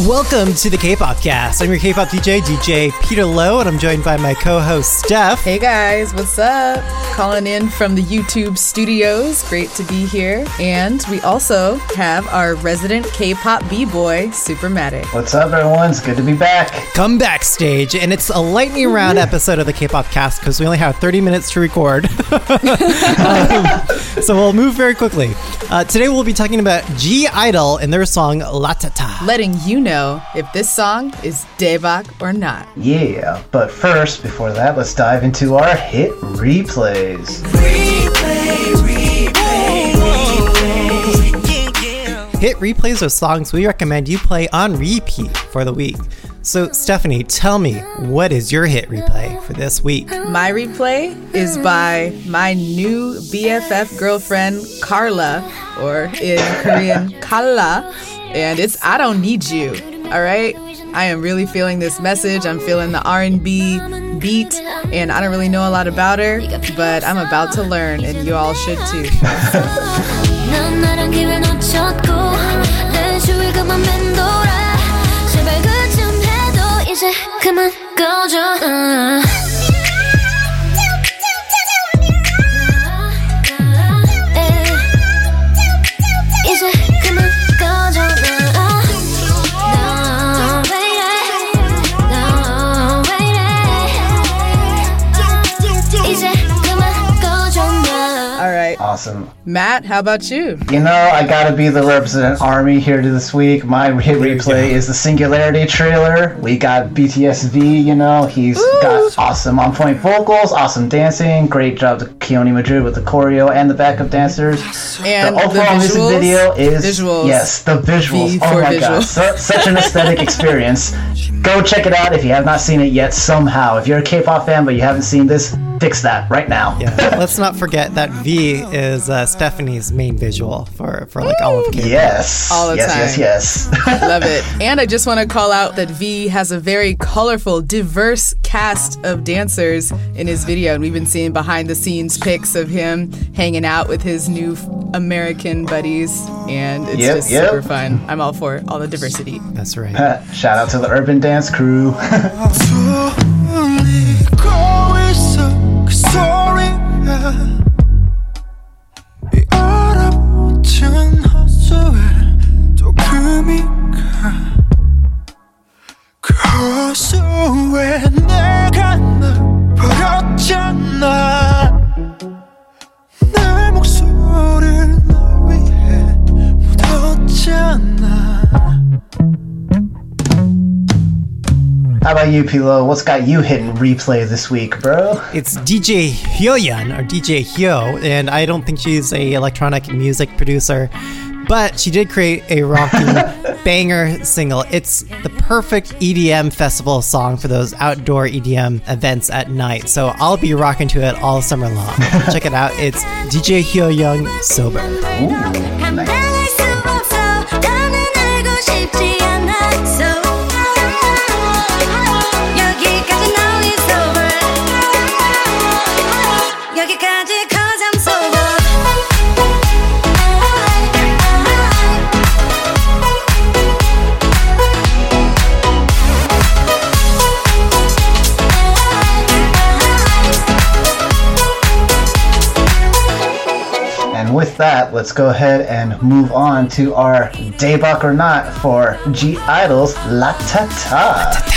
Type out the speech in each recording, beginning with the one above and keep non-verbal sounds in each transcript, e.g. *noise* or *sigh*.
Welcome to the K-pop cast. I'm your K-pop DJ, DJ Peter Lowe, and I'm joined by my co-host Steph. Hey guys, what's up? Calling in from the YouTube studios. Great to be here. And we also have our resident K-pop b-boy, Supermatic. What's up, everyone? It's good to be back. Come backstage, and it's a lightning round episode of the K-pop cast because we only have 30 minutes to record. um, *laughs* so we'll move very quickly. Uh, today we'll be talking about (G)I-DLE and their song Latata. Letting you know if this song is Daebak or not. Yeah, but first, before that, let's dive into our hit replays. Hit replays are songs we recommend you play on repeat for the week. So, Stephanie, tell me, what is your hit replay for this week? My replay is by my new BFF girlfriend, Carla, or in Korean, Kala, and it's I Don't Need You. All right? I am really feeling this message. I'm feeling the R&B beat, and I don't really know a lot about her, but I'm about to learn, and you all should too. *laughs* Awesome. Matt, how about you? You know, I gotta be the resident army here to this week. My hit replay is the Singularity trailer. We got BTSV, you know, he's got awesome on point vocals, awesome dancing, great job to Keone Madrid with the choreo and the backup dancers. And the overall music visuals? video is Visuals. yes, the visuals. V oh for my god, visuals. su- such an aesthetic *laughs* experience. Go check it out if you have not seen it yet. Somehow, if you're a K-pop fan but you haven't seen this, fix that right now. Yeah, *laughs* let's not forget that V is uh, Stephanie's main visual for, for like all of K-pop. Yes. All the yes, time. yes, yes. *laughs* Love it. And I just want to call out that V has a very colorful, diverse cast of dancers in his video. And we've been seeing behind the scenes pics of him hanging out with his new American buddies. And it's Yep, just yep. super fun. I'm all for all the diversity. That's right. Shout out to the Urban Dance crew. *laughs* 소리가 이 얼어붙은 헛소에 또 금이 가? 그 호수에 내가 널 버렸잖아 How about you, Pilo? What's got you hitting replay this week, bro? It's DJ Hyoyeon or DJ Hyo, and I don't think she's a electronic music producer, but she did create a rocking *laughs* banger single. It's the perfect EDM festival song for those outdoor EDM events at night. So I'll be rocking to it all summer long. *laughs* Check it out. It's DJ Hyoyeon Sober. 감당 that, let's go ahead and move on to our Daebak or Not for (G)I-DLE's La Ta Ta.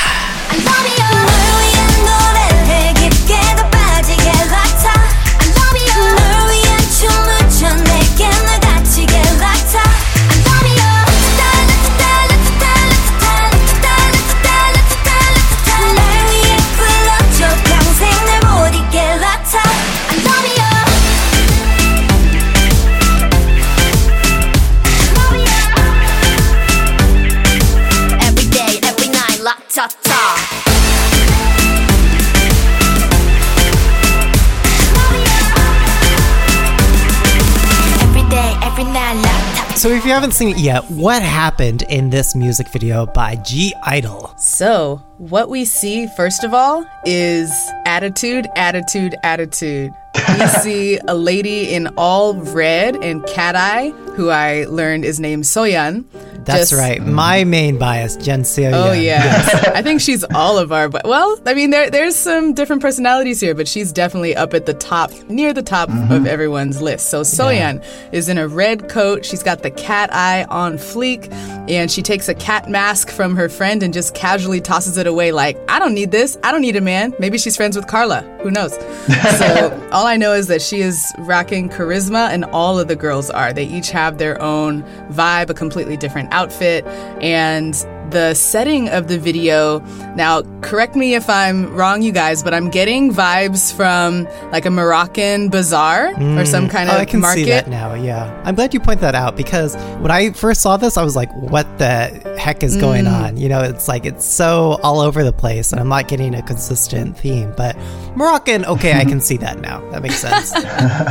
So if you haven't seen it yet, what happened in this music video by (G)I-DLE? So, what we see, first of all, is attitude, attitude, attitude. we *laughs* see a lady in all red and cat eye, who I learned is named Soyeon. That's Just- right. My main bias, Jen Seo Oh yeah, *laughs* I think she's all of our. But well, I mean, there there's some different personalities here, but she's definitely up at the top, near the top mm-hmm. of everyone's list. So Soyeon is in a red coat. She's got the cat eye on fleek, and she takes a cat mask from her friend and just casually tosses it away, like I don't need this. I don't need a man. Maybe she's friends with Carla. Who knows? *laughs* so all I know is that she is rocking charisma, and all of the girls are. They each have their own vibe, a completely different outfit, and the setting of the video. Now, correct me if I'm wrong, you guys, but I'm getting vibes from like a Moroccan bazaar or some kind Oh, of I can market. see that now. Yeah, I'm glad you point that out because when I first saw this, I was like, "What the heck is going Mm. on?" You know, it's like it's so all over the place, and I'm not getting a consistent theme. But Moroccan, okay, I can *laughs* see that now. That makes sense. *laughs*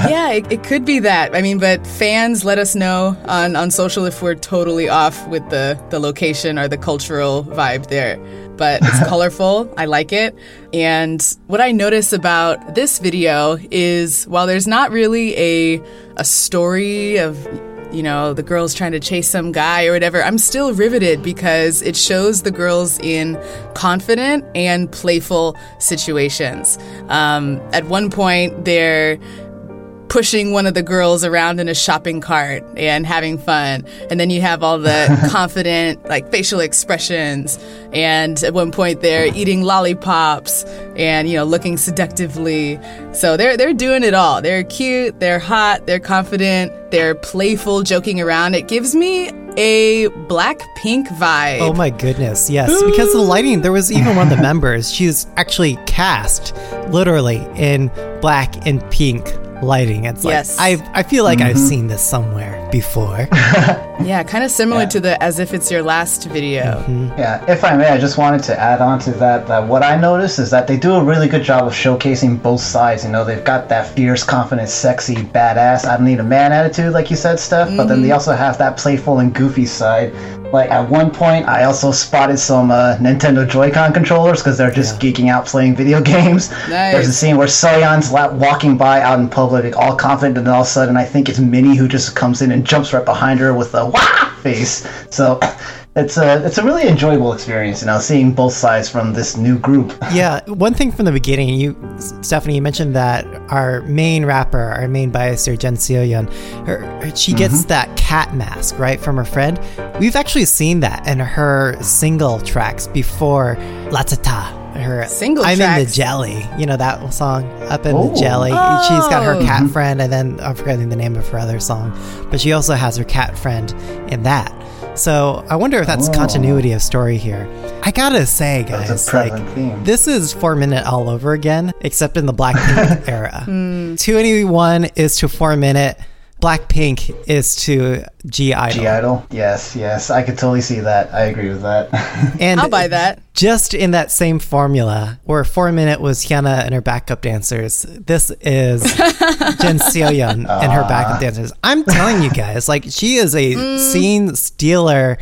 yeah, it, it could be that. I mean, but fans, let us know on, on social if we're totally off with the, the location or the cultural vibe there. But *laughs* it's colorful. I like it. And what I notice about this video is while there's not really a a story of you know, the girls trying to chase some guy or whatever, I'm still riveted because it shows the girls in confident and playful situations. Um, at one point, they're pushing one of the girls around in a shopping cart and having fun. And then you have all the *laughs* confident, like facial expressions. And at one point they're eating lollipops and, you know, looking seductively. So they're, they're doing it all. They're cute, they're hot, they're confident, they're playful, joking around. It gives me a black pink vibe. Oh my goodness, yes. Because of the lighting, there was even one of the *laughs* members. She's actually cast literally in black and pink lighting. It's like Yes. I I feel like I've mm-hmm. seen this somewhere before. *laughs* yeah, kind of similar to the As If It's Your Last video. Mm-hmm. Yeah, if I may, I just wanted to add on to that that what I noticed is that they do a really good job of showcasing both sides. You know, they've got that fierce, confident, sexy, badass, I don't need a man attitude, like you said, Steph, but then they mm-hmm. also have that playful and goofy side. Like at one point, I also spotted some uh, Nintendo Joy-Con controllers because they're just geeking out playing video *laughs* games. There's a scene where Soyeon's walking by out in public, all confident, and then all of a sudden, I think it's Minnie who just comes in and jumps right behind her with a wah face. So it's a it's a really enjoyable experience, you know, seeing both sides from this new group. *laughs* yeah, one thing from the beginning, you, Stephanie, you mentioned that our main rapper, our main bias here, Jeon Soyeon, her, her- she gets mm-hmm. that cat mask right from her friend. We've actually seen that in her single tracks before Latata. Her Single I'm in the jelly. You know that song, Up in Oh. the Jelly. She's got her Oh. cat friend, and then I'm forgetting the name of her other song, but she also has her cat friend in that. So I wonder if that's continuity of story here. I gotta say, guys, like theme. this is four minute all over again, except in the Blackpink *laughs* era. 2NE1 is to four minute. Blackpink is to (G)I-DLE. G Idol, yes, yes, I could totally see that. I agree with that. *laughs* And I'll buy that. just in that same formula, where four minute was Hyuna and her backup dancers, this is *laughs* Jeon Soyeon and her backup ah. dancers. I'm telling you guys, like she is a mm. scene stealer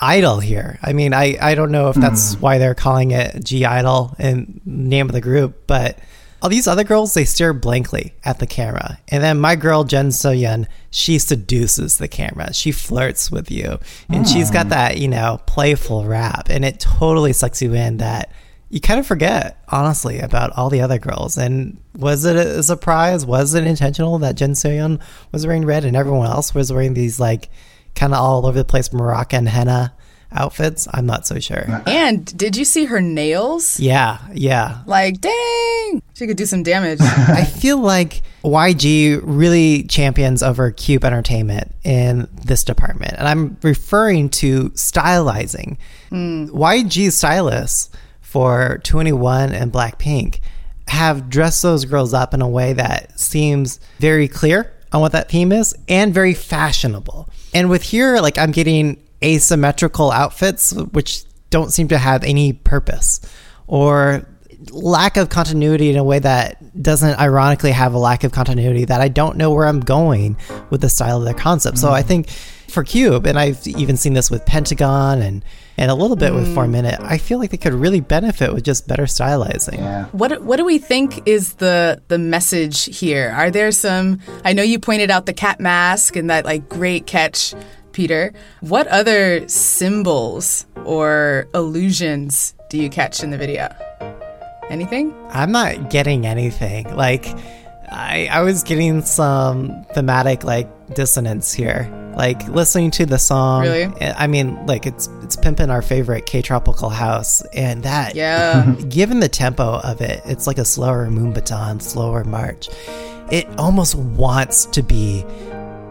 idol here. I mean, I, I don't know if that's mm. why they're calling it (G)I-DLE and name of the group, but all these other girls, they stare blankly at the camera. And then my girl, Jeon Soyeon, she seduces the camera. She flirts with you. And she's got hmm. that, you know, playful rap. And it totally sucks you in that you kind of forget, honestly, about all the other girls. And was it a surprise? Was it intentional that Jeon Soyeon was wearing red and everyone else was wearing these, like, kind of all over the place Moroccan henna outfits? I'm not so sure. And did you see her nails? Yeah, yeah. Like, dang, she could do some damage. *laughs* I feel like YG really champions over Cube Entertainment in this department. And I'm referring to stylizing. Hmm. YG stylists for 21 and Blackpink have dressed those girls up in a way that seems very clear on what that theme is and very fashionable. And with here, like I'm getting asymmetrical outfits, which don't seem to have any purpose or lack of continuity in a way that doesn't ironically have a lack of continuity that I don't know where I'm going with the style of their concept. So I think for Cube, and I've even seen this with Pentagon and and a little bit Mm. with Four Minute. I feel like they could really benefit with just better stylizing. Yeah. What what do we think is the the message here? Are there some I know you pointed out the cat mask and that like great catch, Peter. What other symbols or illusions do you catch in the video? Anything? I'm not getting anything. Like, I I was getting some thematic like dissonance here. Like listening to the song. Really? I mean, like it's it's pimping our favorite K tropical house, and that Yeah. *laughs* given the tempo of it, it's like a slower moombahton, slower march. It almost wants to be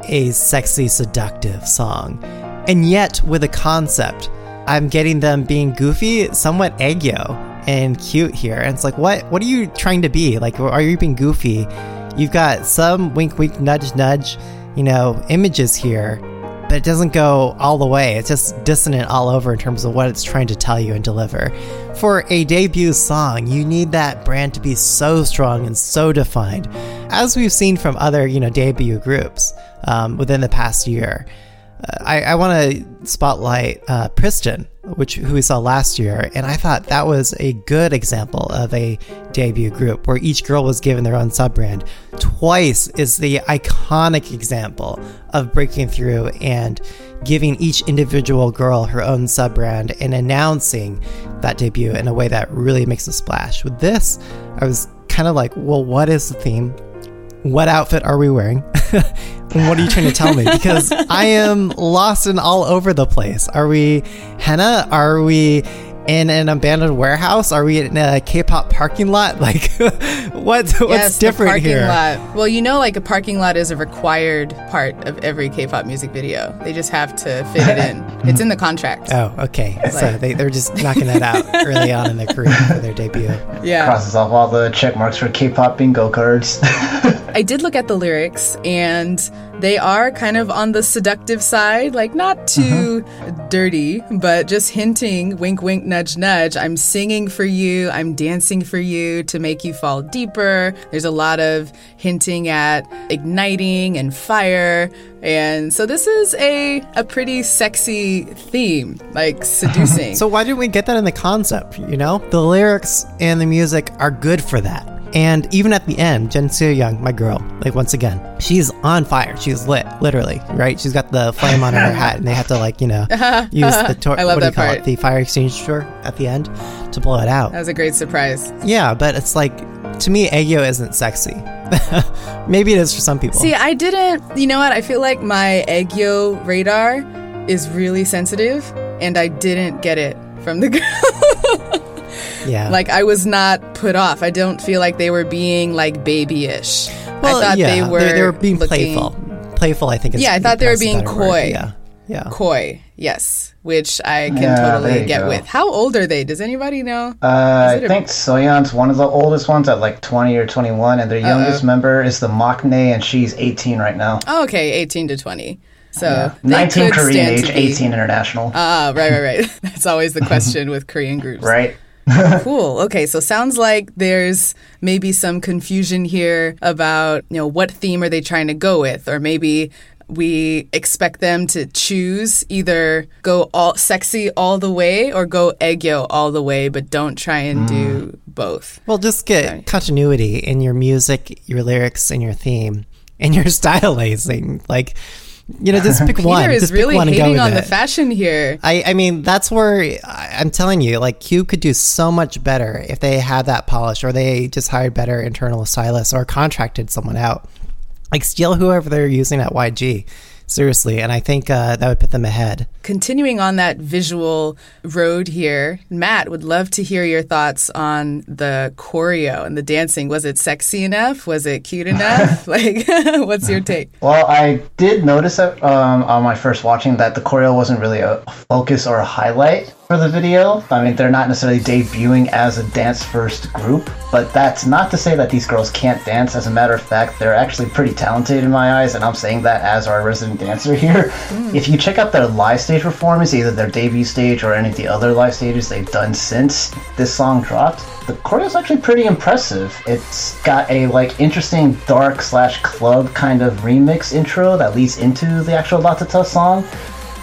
a sexy, seductive song. And yet, with a concept, I'm getting them being goofy, somewhat aegyo and cute here. And it's like, what what are you trying to be? Like, are you being goofy? You've got some wink, wink, nudge, nudge, you know, images here, but it doesn't go all the way. It's just dissonant all over in terms of what it's trying to tell you and deliver. For a debut song, you need that brand to be so strong and so defined, as we've seen from other, you know, debut groups um, within the past year. Uh, I, I want to spotlight uh, Pristin, which who we saw last year, and I thought that was a good example of a debut group where each girl was given their own sub brand. Twice is the iconic example of breaking through and giving each individual girl her own sub brand and announcing that debut in a way that really makes a splash. With this, I was kind of like, well, what is the theme? What outfit are we wearing? *laughs* what are you trying to tell me? Because *laughs* I am lost and all over the place. Are we henna? Are we in an abandoned warehouse? Are we in a K-pop parking lot? *laughs* Like, what, what's yes, the different parking here? lot. Well, you know, like a parking lot is a required part of every K-pop music video. They just have to fit it in. *laughs* It's in the contract. Oh, okay. so they, they're just knocking that out *laughs* early on in their career for their debut. Yeah. Crosses off all the check marks for K-pop bingo cards. I did look at the lyrics and they are kind of on the seductive side, like not too mm-hmm. dirty, but just hinting wink, wink, nudge, nudge. I'm singing for you, I'm dancing for you to make you fall deeper. There's a lot of hinting at igniting and fire. And so this is a, a pretty sexy theme, like *laughs* seducing. So why didn't we get that in the concept? You know, the lyrics and the music are good for that. And even at the end, Jeon Soyeon, my girl, like once again, she's on fire. She's lit, literally, right? She's got the flame on her hat, and they have to like you know *laughs* use the *laughs* tor- what do you call part. it? The fire extinguisher at the end to blow it out. that was a great surprise. Yeah, but it's like to me, Aegyo isn't sexy. *laughs* Maybe it is for some people. See, I didn't. You know what? I feel like my Aegyo radar is really sensitive, and I didn't get it from the girl. Yeah, like I was not put off. I don't feel like they were being like babyish. well, I thought yeah, they were. They, they were being looking playful. Playful, I think. Is Yeah, I thought they were being better word. coy. Yeah, yeah. Coy, yes, which I can Yeah, totally get go. with. How old are they? Does anybody know? Uh, I Is it a- think Soyeon's one of the oldest ones at like 20 or 21, and their youngest member is the Maknae, and she's 18 right now. Oh, okay, eighteen to twenty. So Yeah. 19 Korean age, be- 18 international. Ah, right, right, right. *laughs* That's always the question with Korean groups. right? *laughs* Cool. Okay, so sounds like there's maybe some confusion here about, you know, what theme are they trying to go with or maybe we expect them to choose either go all sexy all the way or go aegyo all the way, but don't try and do mm. both. Well, just get Sorry. continuity in your music, your lyrics, and your theme, and your *laughs* stylizing. Like, you know, *laughs* just pick one. Peter is just really pick one and go hating on it. the fashion here. I, I mean, that's where I- I'm telling you, like, Cube could do so much better if they had that polish, or they just hired better internal stylists, or contracted someone out. Like, steal whoever they're using at YG, seriously, and I think uh, that would put them ahead. Continuing on that visual road here, Matt would love to hear your thoughts on the choreo and the dancing. Was it sexy enough? Was it cute enough? *laughs* like, *laughs* what's your take? Well, I did notice that um, on my first watching that the choreo wasn't really a focus or a highlight. For the video. I mean, they're not necessarily debuting as a dance first group, but that's not to say that these girls can't dance. As a matter of fact, they're actually pretty talented in my eyes, and I'm saying that as our resident dancer *laughs* here. Mm. If you check out their live stage performance, either their debut stage or any of the other live stages they've done since this song dropped, the choreo is actually pretty impressive. It's got a like interesting dark slash club kind of remix intro that leads into the actual Latata song.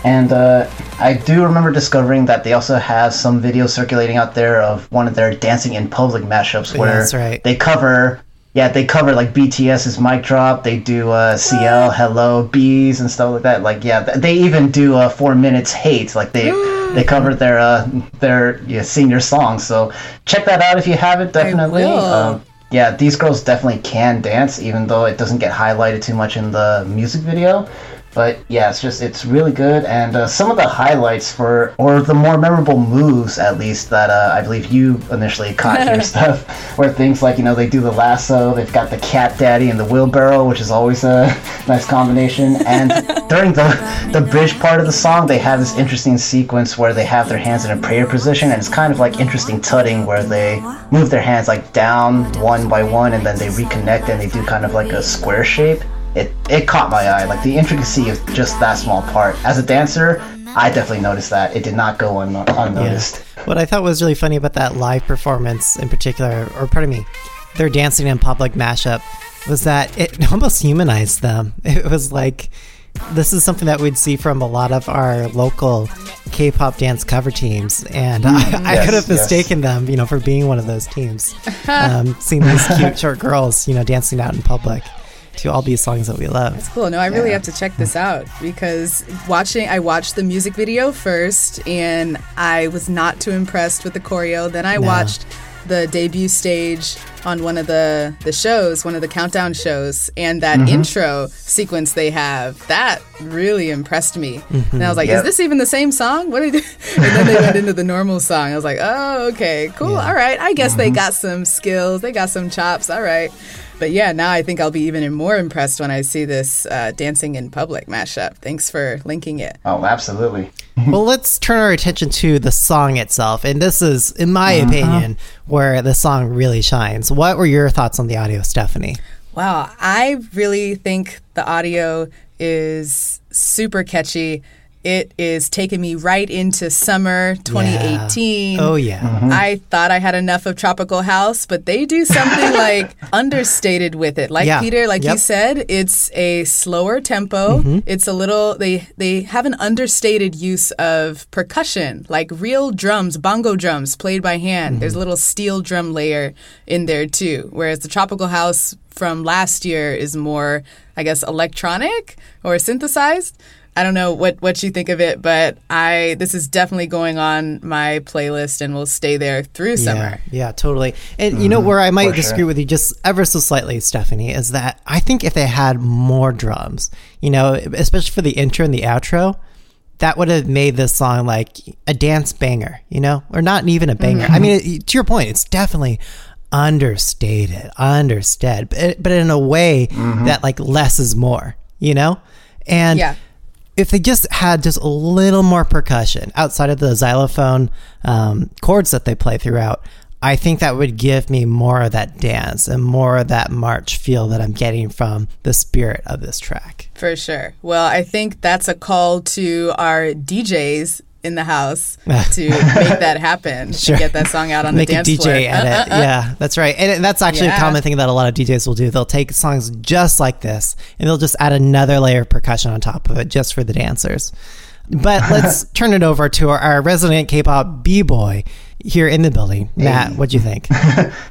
And uh, I do remember discovering that they also have some videos circulating out there of one of their dancing in public mashups where that's right. they cover, yeah, they cover like BTS's mic drop. They do uh, CL, Hello, Bees, and stuff like that. Like, yeah, they even do uh, Four Minutes Hate. Like they *gasps* they covered their uh, their yeah, senior song. So check that out if you haven't. Definitely. Um, yeah, these girls definitely can dance, even though it doesn't get highlighted too much in the music video. But yeah, it's just it's really good, and uh, some of the highlights for or the more memorable moves, at least that uh, I believe you initially caught here *laughs* stuff, where things like you know they do the lasso, they've got the cat daddy and the wheelbarrow, which is always a *laughs* nice combination. And *laughs* during the the bridge part of the song, they have this interesting sequence where they have their hands in a prayer position, and it's kind of like interesting tutting where they move their hands like down one by one, and then they reconnect and they do kind of like a square shape it it caught my eye like the intricacy of just that small part as a dancer i definitely noticed that it did not go un- unnoticed What I thought was really funny about that live performance in particular, or pardon me, their dancing in public mashup, was that it *laughs* almost humanized them. It was like this is something that we'd see from a lot of our local K-pop dance cover teams, and I, I Mm, yes, could have yes. mistaken them, you know, for being one of those teams. um, seeing these *laughs* cute short girls, you know, dancing out in public to all these songs that we love. That's cool. No, I really Yeah. have to check this out because watching, I watched the music video first and I was not too impressed with the choreo. Then I No. watched the debut stage on one of the the shows, one of the countdown shows, and that mm-hmm. intro sequence they have that really impressed me. And I mm-hmm. was like, Yep. "Is this even the same song? What did?" *laughs* and then they went into the normal song. I was like, "Oh, okay, cool. Yeah. All right. I guess they mm-hmm. got some skills. They got some chops. All right." But yeah, now I think I'll be even more impressed when I see this uh, dancing in public mashup. Thanks for linking it. oh absolutely *laughs* well, let's turn our attention to the song itself. And this is, in my opinion, where the song really shines. What were your thoughts on the audio, Stephanie? Wow, I really think the audio is super catchy. It is taking me right into summer 2018. Oh, yeah. Mm-hmm. I thought I had enough of Tropical House, but they do something *laughs* like understated with it. Like Yeah. Peter, like Yep. you said, it's a slower tempo. Mm-hmm. It's a little they they have an understated use of percussion, like real drums, bongo drums played by hand. There's a mm-hmm. little steel drum layer in there too. Whereas the Tropical House from last year is more, I guess, electronic or synthesized. I don't know what, what you think of it, but I this is definitely going on my playlist and will stay there through summer. Yeah, yeah, totally. And you know mm-hmm. where I might disagree sure. with you just ever so slightly, Stephanie, is that I think if they had more drums, you know, especially for the intro and the outro, that would have made this song like a dance banger, you know, or not even a banger. I mm-hmm. mean, to your point, it's definitely understated, understated, but, but in a way mm-hmm. that like less is more, you know, and Yeah. If they just had just a little more percussion outside of the xylophone um, chords that they play throughout, I think that would give me more of that dance and more of that march feel that I'm getting from the spirit of this track. For sure. Well, I think that's a call to our DJs in the house *laughs* to make that happen Sure. get that song out on Make the a dance DJ floor. edit. *laughs* yeah, that's right. And that's actually a common thing that a lot of DJs will do. They'll take songs just like this and they'll just add another layer of percussion on top of it just for the dancers. But let's *laughs* turn it over to our, our resident K-pop b-boy here in the building. Matt, what do you think? *laughs*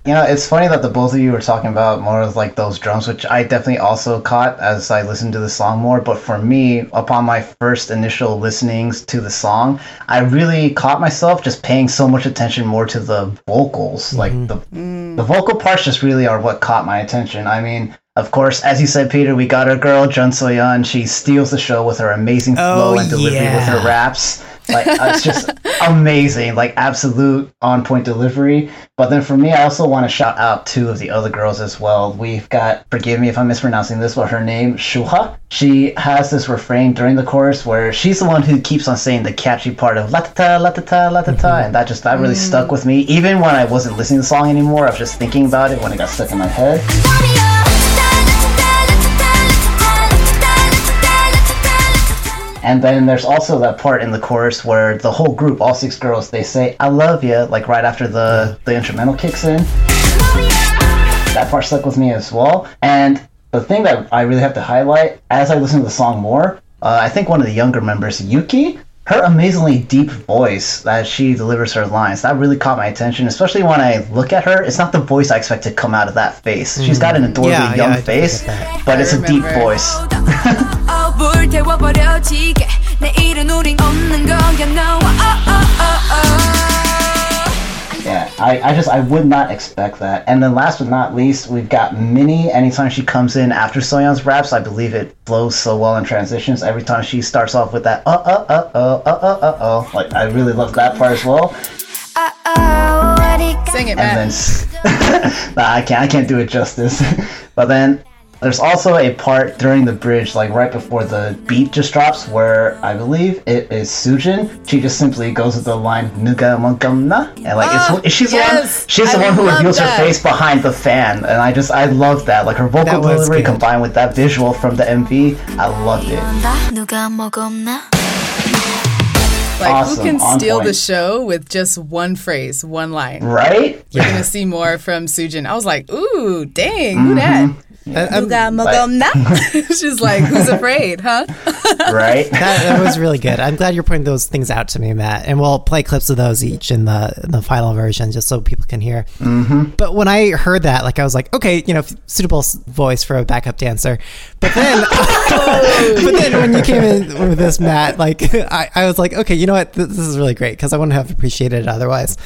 You know, it's funny that the both of you were talking about more of like those drums, which I definitely also caught as I listened to the song more. But for me, upon my first initial listenings to the song, I really caught myself just paying so much attention more to the vocals. Like mm-hmm. the the vocal parts just really are what caught my attention. I mean, of course, as you said, Peter, we got our girl Jeon Soyeon. She steals the show with her amazing flow Oh, and delivery with her raps. Like uh, it's just *laughs* amazing, like absolute on point delivery. But then for me, I also want to shout out two of the other girls as well. We've got, forgive me if I'm mispronouncing this, but her name Shuhua. She has this refrain during the chorus where she's the one who keeps on saying the catchy part of la ta ta la ta ta la ta ta, and that just that really stuck with me. Even when I wasn't listening to the song anymore, I was just thinking about it when it got stuck in my head. And then there's also that part in the chorus where the whole group, all six girls, they say "I love you" like right after the the instrumental kicks in. That part stuck with me as well. And the thing that I really have to highlight as I listen to the song more, uh, I think one of the younger members, Yuqi, her amazingly deep voice that she delivers her lines, that really caught my attention, especially when I look at her. It's not the voice I expect to come out of that face. She's got an adorably Yeah, yeah, young I do face, but I it's a deep voice. *laughs* 내일은 우린 없는 거야 no Yeah, I, I just I would not expect that. And then last but not least, we've got Minnie. Anytime she comes in after Soyeon's raps, I believe it flows so well in transitions. Every time she starts off with that uh uh uh uh uh uh uh oh, like I really love that part as well. Uh oh, Sing it, man. And then, *laughs* nah, I can't I can't do it justice. *laughs* but then there's also a part during the bridge, like right before the beat just drops, where I believe it is Sujin. She just simply goes with the line "nuga magamna," and like it's, she's yes, the one she's the one who reveals that. her face behind the fan, and I just I love that. Like her vocal delivery good. combined with that visual from the MV, I loved it. Like awesome, who can steal point. the show with just one phrase, one line? Right? You're yeah. gonna see more from Sujin. I was like, ooh, dang, mm-hmm. who that? *laughs* She's like, who's afraid, huh? *laughs* right. That, that, was really good. I'm glad you're pointing those things out to me, Matt. And we'll play clips of those each in the in the final version, just so people can hear. Mm-hmm. But when I heard that, like, I was like, okay, you know, suitable voice for a backup dancer. But then, *laughs* but then when you came in oh. with this, Matt, like, I, I was like, okay, you know what? This, this is really great because I wouldn't have appreciated it otherwise.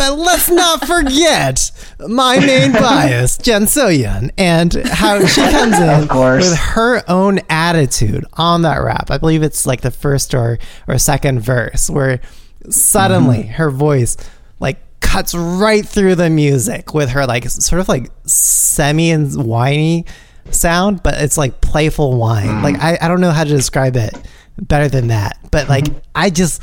But let's not forget my main bias, Jeon Soyeon, and how she comes in with her own attitude on that rap. I believe it's like the first or or second verse where suddenly Mm-hmm. her voice like cuts right through the music with her like sort of like semi and whiny sound, but it's like playful whine. Mm. Like I, I don't know how to describe it better than that. But like Mm-hmm. I just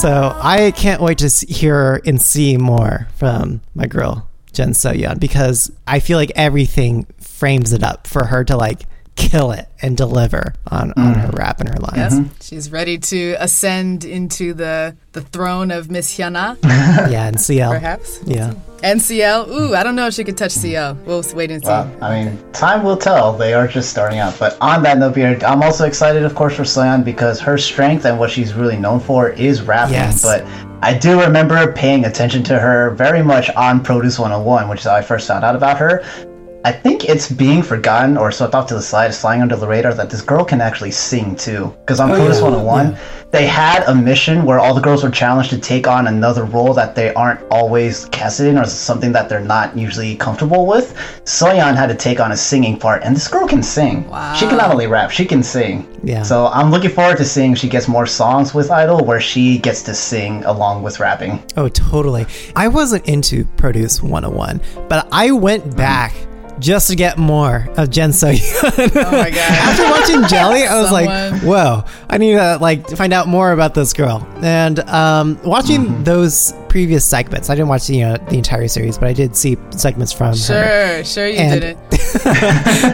So I can't wait to hear and see more from my girl Jeon Soyeon because I feel like everything frames it up for her to like kill it and deliver on, on her mm-hmm. rap and her lines. Yes. She's ready to ascend into the the throne of Miss Hyuna. *laughs* yeah, and CL. Perhaps. Yeah. And CL. Ooh, I don't know if she could touch CL. We'll wait and see. Well, I mean, time will tell. They are just starting out. But on that note, Beard, I'm also excited, of course, for Soyeon because her strength and what she's really known for is rapping. Yes. But I do remember paying attention to her very much on Produce 101, which is how I first found out about her. I think it's being forgotten or swept off to the side, flying under the radar, that this girl can actually sing too. Because on Produce 101, they had a mission where all the girls were challenged to take on another role that they aren't always casted in or something that they're not usually comfortable with. Soyeon had to take on a singing part, and this girl can sing. She can not only rap, she can sing. Yeah. So I'm looking forward to seeing if she gets more songs with Idol where she gets to sing along with rapping. Oh, totally. I wasn't into Produce 101, but I went back just to get more of Jeon Soyeon. *laughs* Oh my god. After watching Jelly, I was like, "Whoa, I need to like find out more about this girl." And um, watching Mm-hmm. those previous segments, I didn't watch the, you know, the entire series, but I did see segments from her. Sure, sure you And- didn't. *laughs*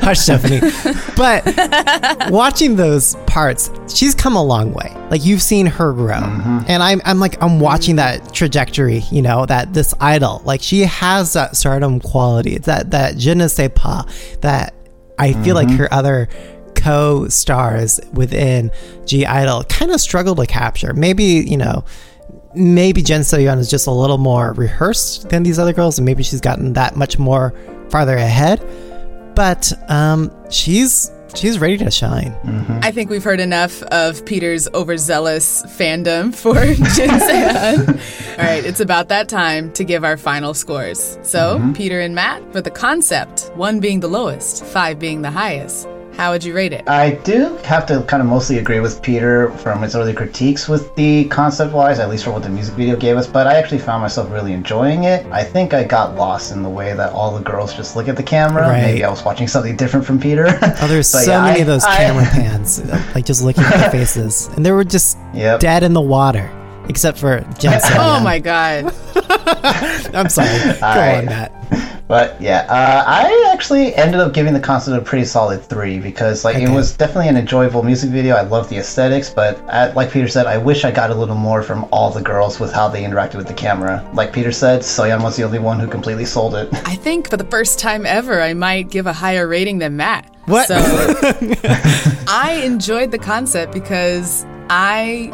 Hush, Stephanie. But watching those parts, she's come a long way. Like you've seen her grow, mm-hmm. and I'm I'm like I'm watching that trajectory. You know that this idol, like she has that stardom quality, that that je ne sais pas, that I feel like mm-hmm. her other co-stars within (G)I-DLE kind of struggle to capture. Maybe you know maybe Jeon Soyeon is just a little more rehearsed than these other girls, and maybe she's gotten that much more farther ahead. But um, she's she's ready to shine. I think we've heard enough of Peter's overzealous fandom for *laughs* Jin Seon. *laughs* All right, it's about that time to give our final scores. So, Peter and Matt, for the concept, one being the lowest, five being the highest. How would you rate it? I do have to kind of mostly agree with Peter from his early critiques with the concept wise, at least for what the music video gave us, but I actually found myself really enjoying it. I think I got lost in the way that all the girls just look at the camera. Right. Maybe I was watching something different from Peter. Oh, there's *laughs* so yeah, many I- of those I- camera *laughs* pans, like just looking at their faces, and they were just Yep. dead in the water, except for Jeon Soyeon. Oh my god. *laughs* I'm sorry. Go I- on, Matt. But yeah, uh, I actually ended up giving the concept a pretty solid three because like it was definitely an enjoyable music video. I love the aesthetics, but uh like Peter said, I wish I got a little more from all the girls with how they interacted with the camera. Like Peter said, Soyeon was the only one who completely sold it. I think for the first time ever, I might give a higher rating than Matt. What? So *laughs* I enjoyed the concept because I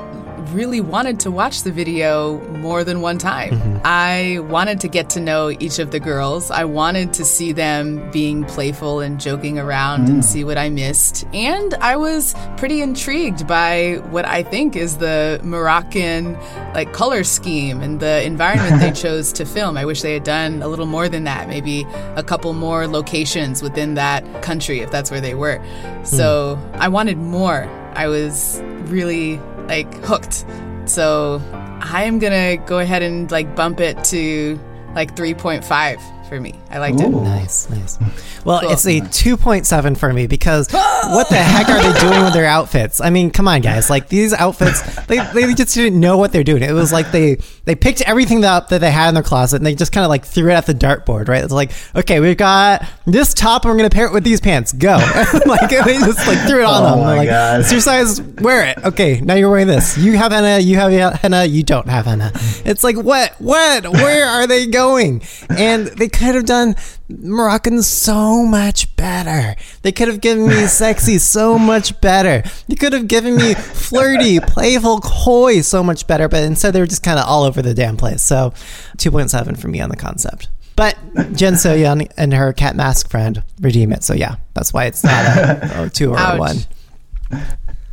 really wanted to watch the video more than one time. Mm-hmm. I wanted to get to know each of the girls. I wanted to see them being playful and joking around and mm. see what I missed. And I was pretty intrigued by what I think is the Moroccan like color scheme and the environment they *laughs* chose to film. I wish they had done a little more than that. Maybe a couple more locations within that country if that's where they were. Hmm. So I wanted more. I was really like hooked. So I am gonna go ahead and like bump it to like 3.5 for me. I liked it. Nice, nice. *laughs* Well, Cool. it's a 2.7 for me because *gasps* what the heck are they doing with their outfits? I mean, come on, guys. Like these outfits, they, they just didn't know what they're doing. It was like they they picked everything up that they had in their closet and they just kind of like threw it at the dartboard, right? It's like, okay, we've got this top and we're gonna pair it with these pants. Go. *laughs* like they just like threw it on Oh them. my like, God. it's your size, wear it. Okay, now you're wearing this. You have henna, you have henna, you don't have henna. It's like, what? What? Where are they going? And they could have done Moroccan so much better. They could have given me *laughs* sexy so much better. You could have given me flirty, *laughs* playful, coy so much better, but instead they were just kind of all over the damn place. So 2.7 for me on the concept. But Jeon Soyeon and her cat mask friend redeem it. So yeah, that's why it's not a, a *laughs* two or Ouch. a one.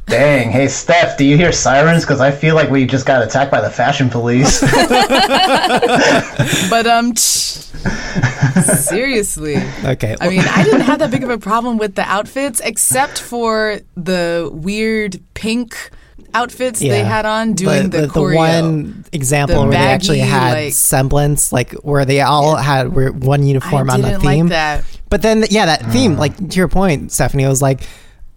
Dang, hey Steph, do you hear sirens? Because I feel like we just got attacked by the fashion police. *laughs* *laughs* But um seriously. Okay. I mean, I didn't have that big of a problem with the outfits except for the weird pink outfits they had on doing the, the, choreo. one example The where they actually had like- semblance, like where they all had one uniform I on the didn't theme. like that. But then, yeah, that theme, like to your point, Stephanie, was like,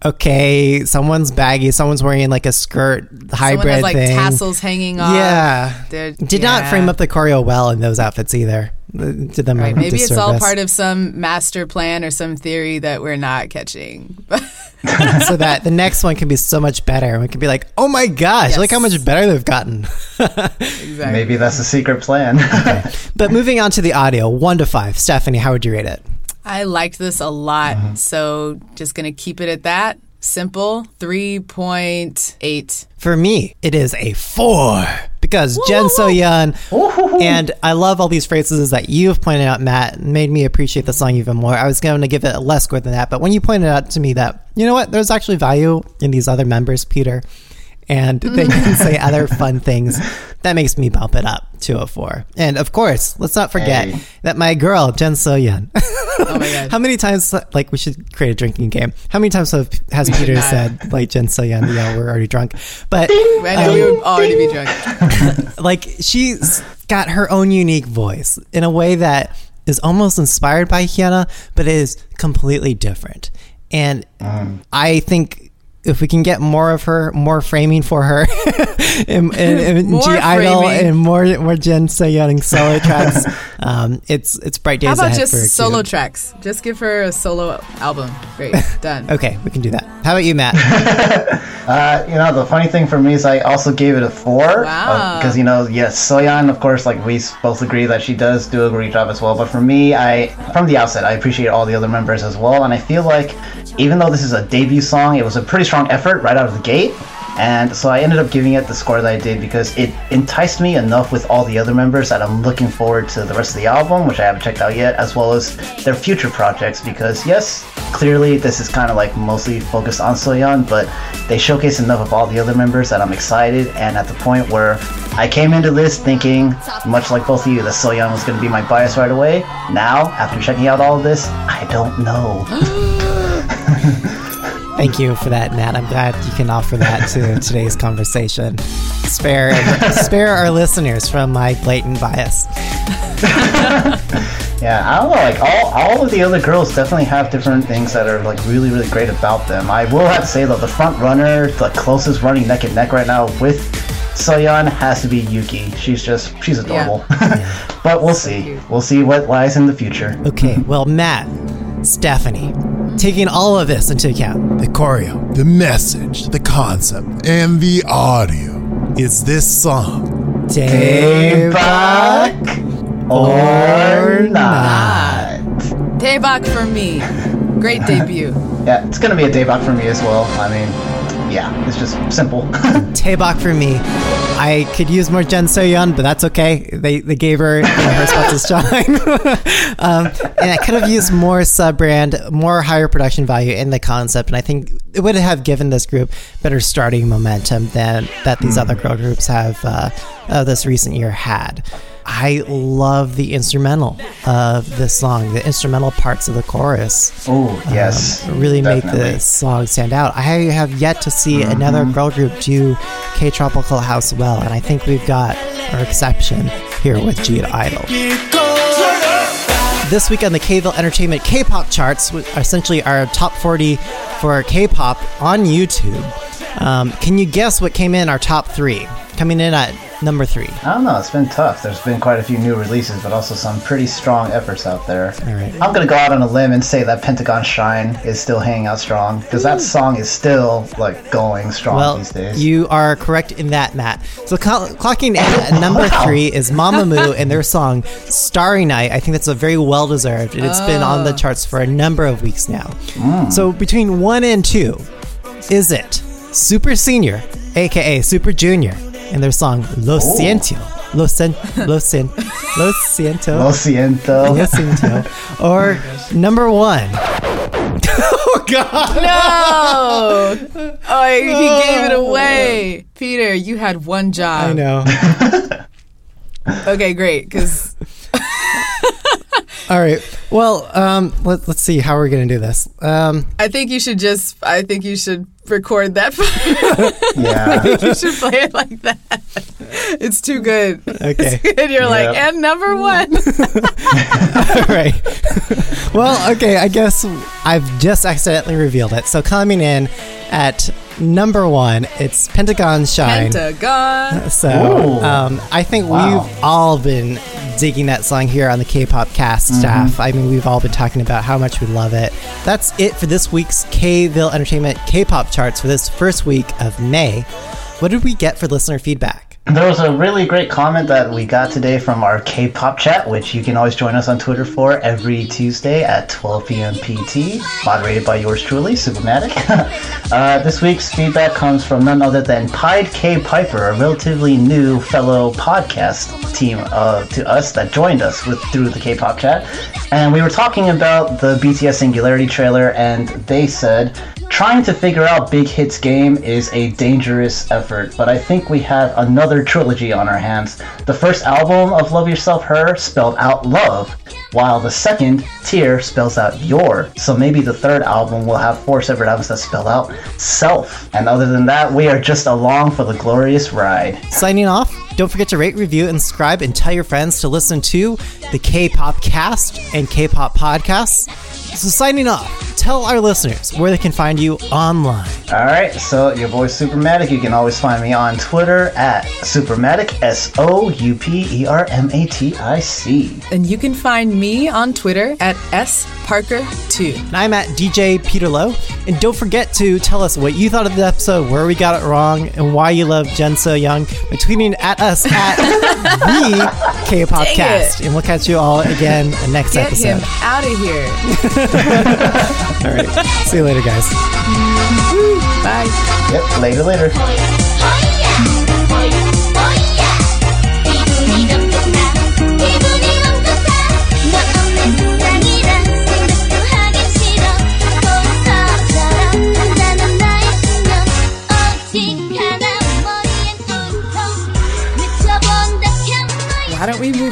okay, someone's baggy, someone's wearing like a skirt hybrid Someone has like thing. tassels hanging off. Yeah. They're- Did not frame up the choreo well in those outfits either. Did them Right, a maybe it's all part of some master plan or some theory that we're not catching. *laughs* so that the next one can be so much better. We can be like, oh my gosh, look how much better they've gotten. *laughs* exactly. Maybe that's a secret plan. *laughs* But moving on to the audio, one to five. Stephanie, how would you rate it? I liked this a lot, Mm-hmm. so just gonna keep it at that. Simple, three point eight. For me, it is a four because Jeon Soyeon, and I love all these phrases that you've pointed out, Matt, made me appreciate the song even more. I was going to give it a less score than that, but when you pointed out to me that you know what, there's actually value in these other members, Peter, and *laughs* they can say other fun things, that makes me bump it up to a oh four. And of course, let's not forget Hey. that my girl Jeon Soyeon. *laughs* Oh my god. How many times, like, we should create a drinking game? How many times have, has Peter said, like, Jeon Soyeon, yeah, we're already drunk, but I know we would um, already be drunk. *laughs* like she's got her own unique voice in a way that is almost inspired by Hyuna, but is completely different. And I think if we can get more of her, more framing for her, *laughs* in, in, in *laughs* More (G)I-DLE and more more Jeon Soyeon solo tracks, *laughs* um, it's it's bright days How about ahead just for solo too. tracks? Just give her a solo album. Great, done. Okay, we can do that. How about you, Matt? Uh, you know, the funny thing for me is I also gave it a four. Wow. Because, you know, yes, Soyeon, of course, like we both agree that she does do a great job as well. But for me, I, from the outset, I appreciate all the other members as well. And I feel like even though this is a debut song, it was a pretty strong effort right out of the gate. And so I ended up giving it the score that I did because it enticed me enough with all the other members that I'm looking forward to the rest of the album, which I haven't checked out yet, as well as their future projects. Because yes, clearly this is kind of like mostly focused on Soyeon, but they showcase enough of all the other members that I'm excited. And at the point where I came into this thinking, much like both of you, that Soyeon was going to be my bias right away. Now, after checking out all of this, I don't know. *gasps* *laughs* Thank you for that, Nat. I'm glad you can offer that to *laughs* today's conversation. Spare spare our listeners from my blatant bias. *laughs* Yeah, I don't know. Like all, all of the other girls definitely have different things that are like really, really great about them. I will have to say though, the front runner, the closest running neck and neck right now with Soyeon has to be Yuqi. She's just she's adorable. *laughs* but we'll see. We'll see what lies in the future. Okay, well, Matt, Stephanie, taking all of this into account, The choreo, the message, the concept, and the audio is this song. Hey, back or not? Daebak for me. Great debut. *laughs* Yeah, it's gonna be a debut for me as well. I mean, yeah, it's just simple. *laughs* Daebak for me. I could use more Jeon Soyeon, but that's okay. They they gave her you know, her spot to shine. *laughs* um, and I could have used more sub brand, more higher production value in the concept, and I think it would have given this group better starting momentum than that these other girl groups have uh, uh, this recent year had. I love the instrumental of this song. The instrumental parts of the chorus oh yes, um, really make definitely. the song stand out. I have yet to see mm-hmm. another girl group do K Tropical House well, and I think we've got our exception here with (G)I-DLE. This week on the Kville Entertainment K-pop charts, essentially our top 40 for K-pop on YouTube. Um, can you guess what came in our top three? Coming in at number three. I don't know. It's been tough. There's been quite a few new releases, but also some pretty strong efforts out there. All right. I'm gonna go out on a limb and say that Pentagon Shine is still hanging out strong because that song is still like going strong Well, these days. you are correct in that, Matt. So cl- clocking in at number three is Mamamoo and their *laughs* song "Starry Night." I think that's a very well deserved, and it's been on the charts for a number of weeks now. So between one and two, is it Super Senior, aka Super Junior, and their song "Lo Siento"? Lo, sen- lo, sen- lo siento. Lo siento. Lo siento. Or number one. *laughs* oh God! No! Oh, he gave it away. Peter, you had one job. I know. *laughs* Okay, great. Because *laughs* All right. Well, um, let, let's see how we're gonna do this. Um, I think you should just, I think you should record that. *laughs* Yeah. you should play it like that. It's too good. Okay. and you're like, and number one. *laughs* all right. well, okay. I guess I've just accidentally revealed it. So coming in at number one, it's Pentagon Shine. Pentagon. So um, I think Wow. we've all been digging that song here on the K-pop cast Mm-hmm. staff. I mean, we've all been talking about how much we love it. That's it for this week's Kville Entertainment K-pop charts for this first week of May. What did we get for listener feedback? There was a really great comment that we got today from our K-pop chat, which you can always join us on Twitter for every Tuesday at 12 p.m. PT, moderated by yours truly, Soupermatic. *laughs* uh, this week's feedback comes from none other than Pied K Piper, a relatively new fellow podcast team uh, to us that joined us with through the K-pop chat, and we were talking about the BTS Singularity trailer, and they said. Trying to figure out Big Hit's game is a dangerous effort, but I think we have another trilogy on our hands. The first album of Love Yourself Her spelled out love, while the second, Tear, spells out your. So maybe the third album will have four separate albums that spell out self. And other than that, we are just along for the glorious ride. Signing off. Don't forget to rate, review, and subscribe, and tell your friends to listen to the K-pop cast and K-pop podcasts. So signing off. Tell our listeners where they can find you online. Alright, so your boy Soupermatic, you can always find me on Twitter at Soupermatic, S O U P E R M A T I C. And you can find me on Twitter at S Parker2. And I'm at DJ Peter Lowe. And don't forget to tell us what you thought of the episode, where we got it wrong, and why you love Jeon Soyeon by tweeting at us at *laughs* the *laughs* K-pop Dang cast. And we'll catch you all again next Get episode. him out of here. *laughs* All right. See you later, guys. *laughs* Bye. Yep. Later, later.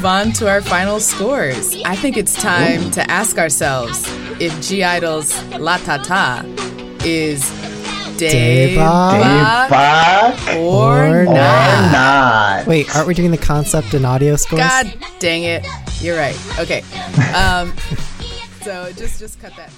Move on to our final scores? I think it's time to ask ourselves if (G)I-DLE's La Ta Ta is Daebak. Daebak or Or or not. not? Wait, aren't we doing the concept and audio scores? God dang it. You're right. Okay. Um, *laughs* so just just cut that.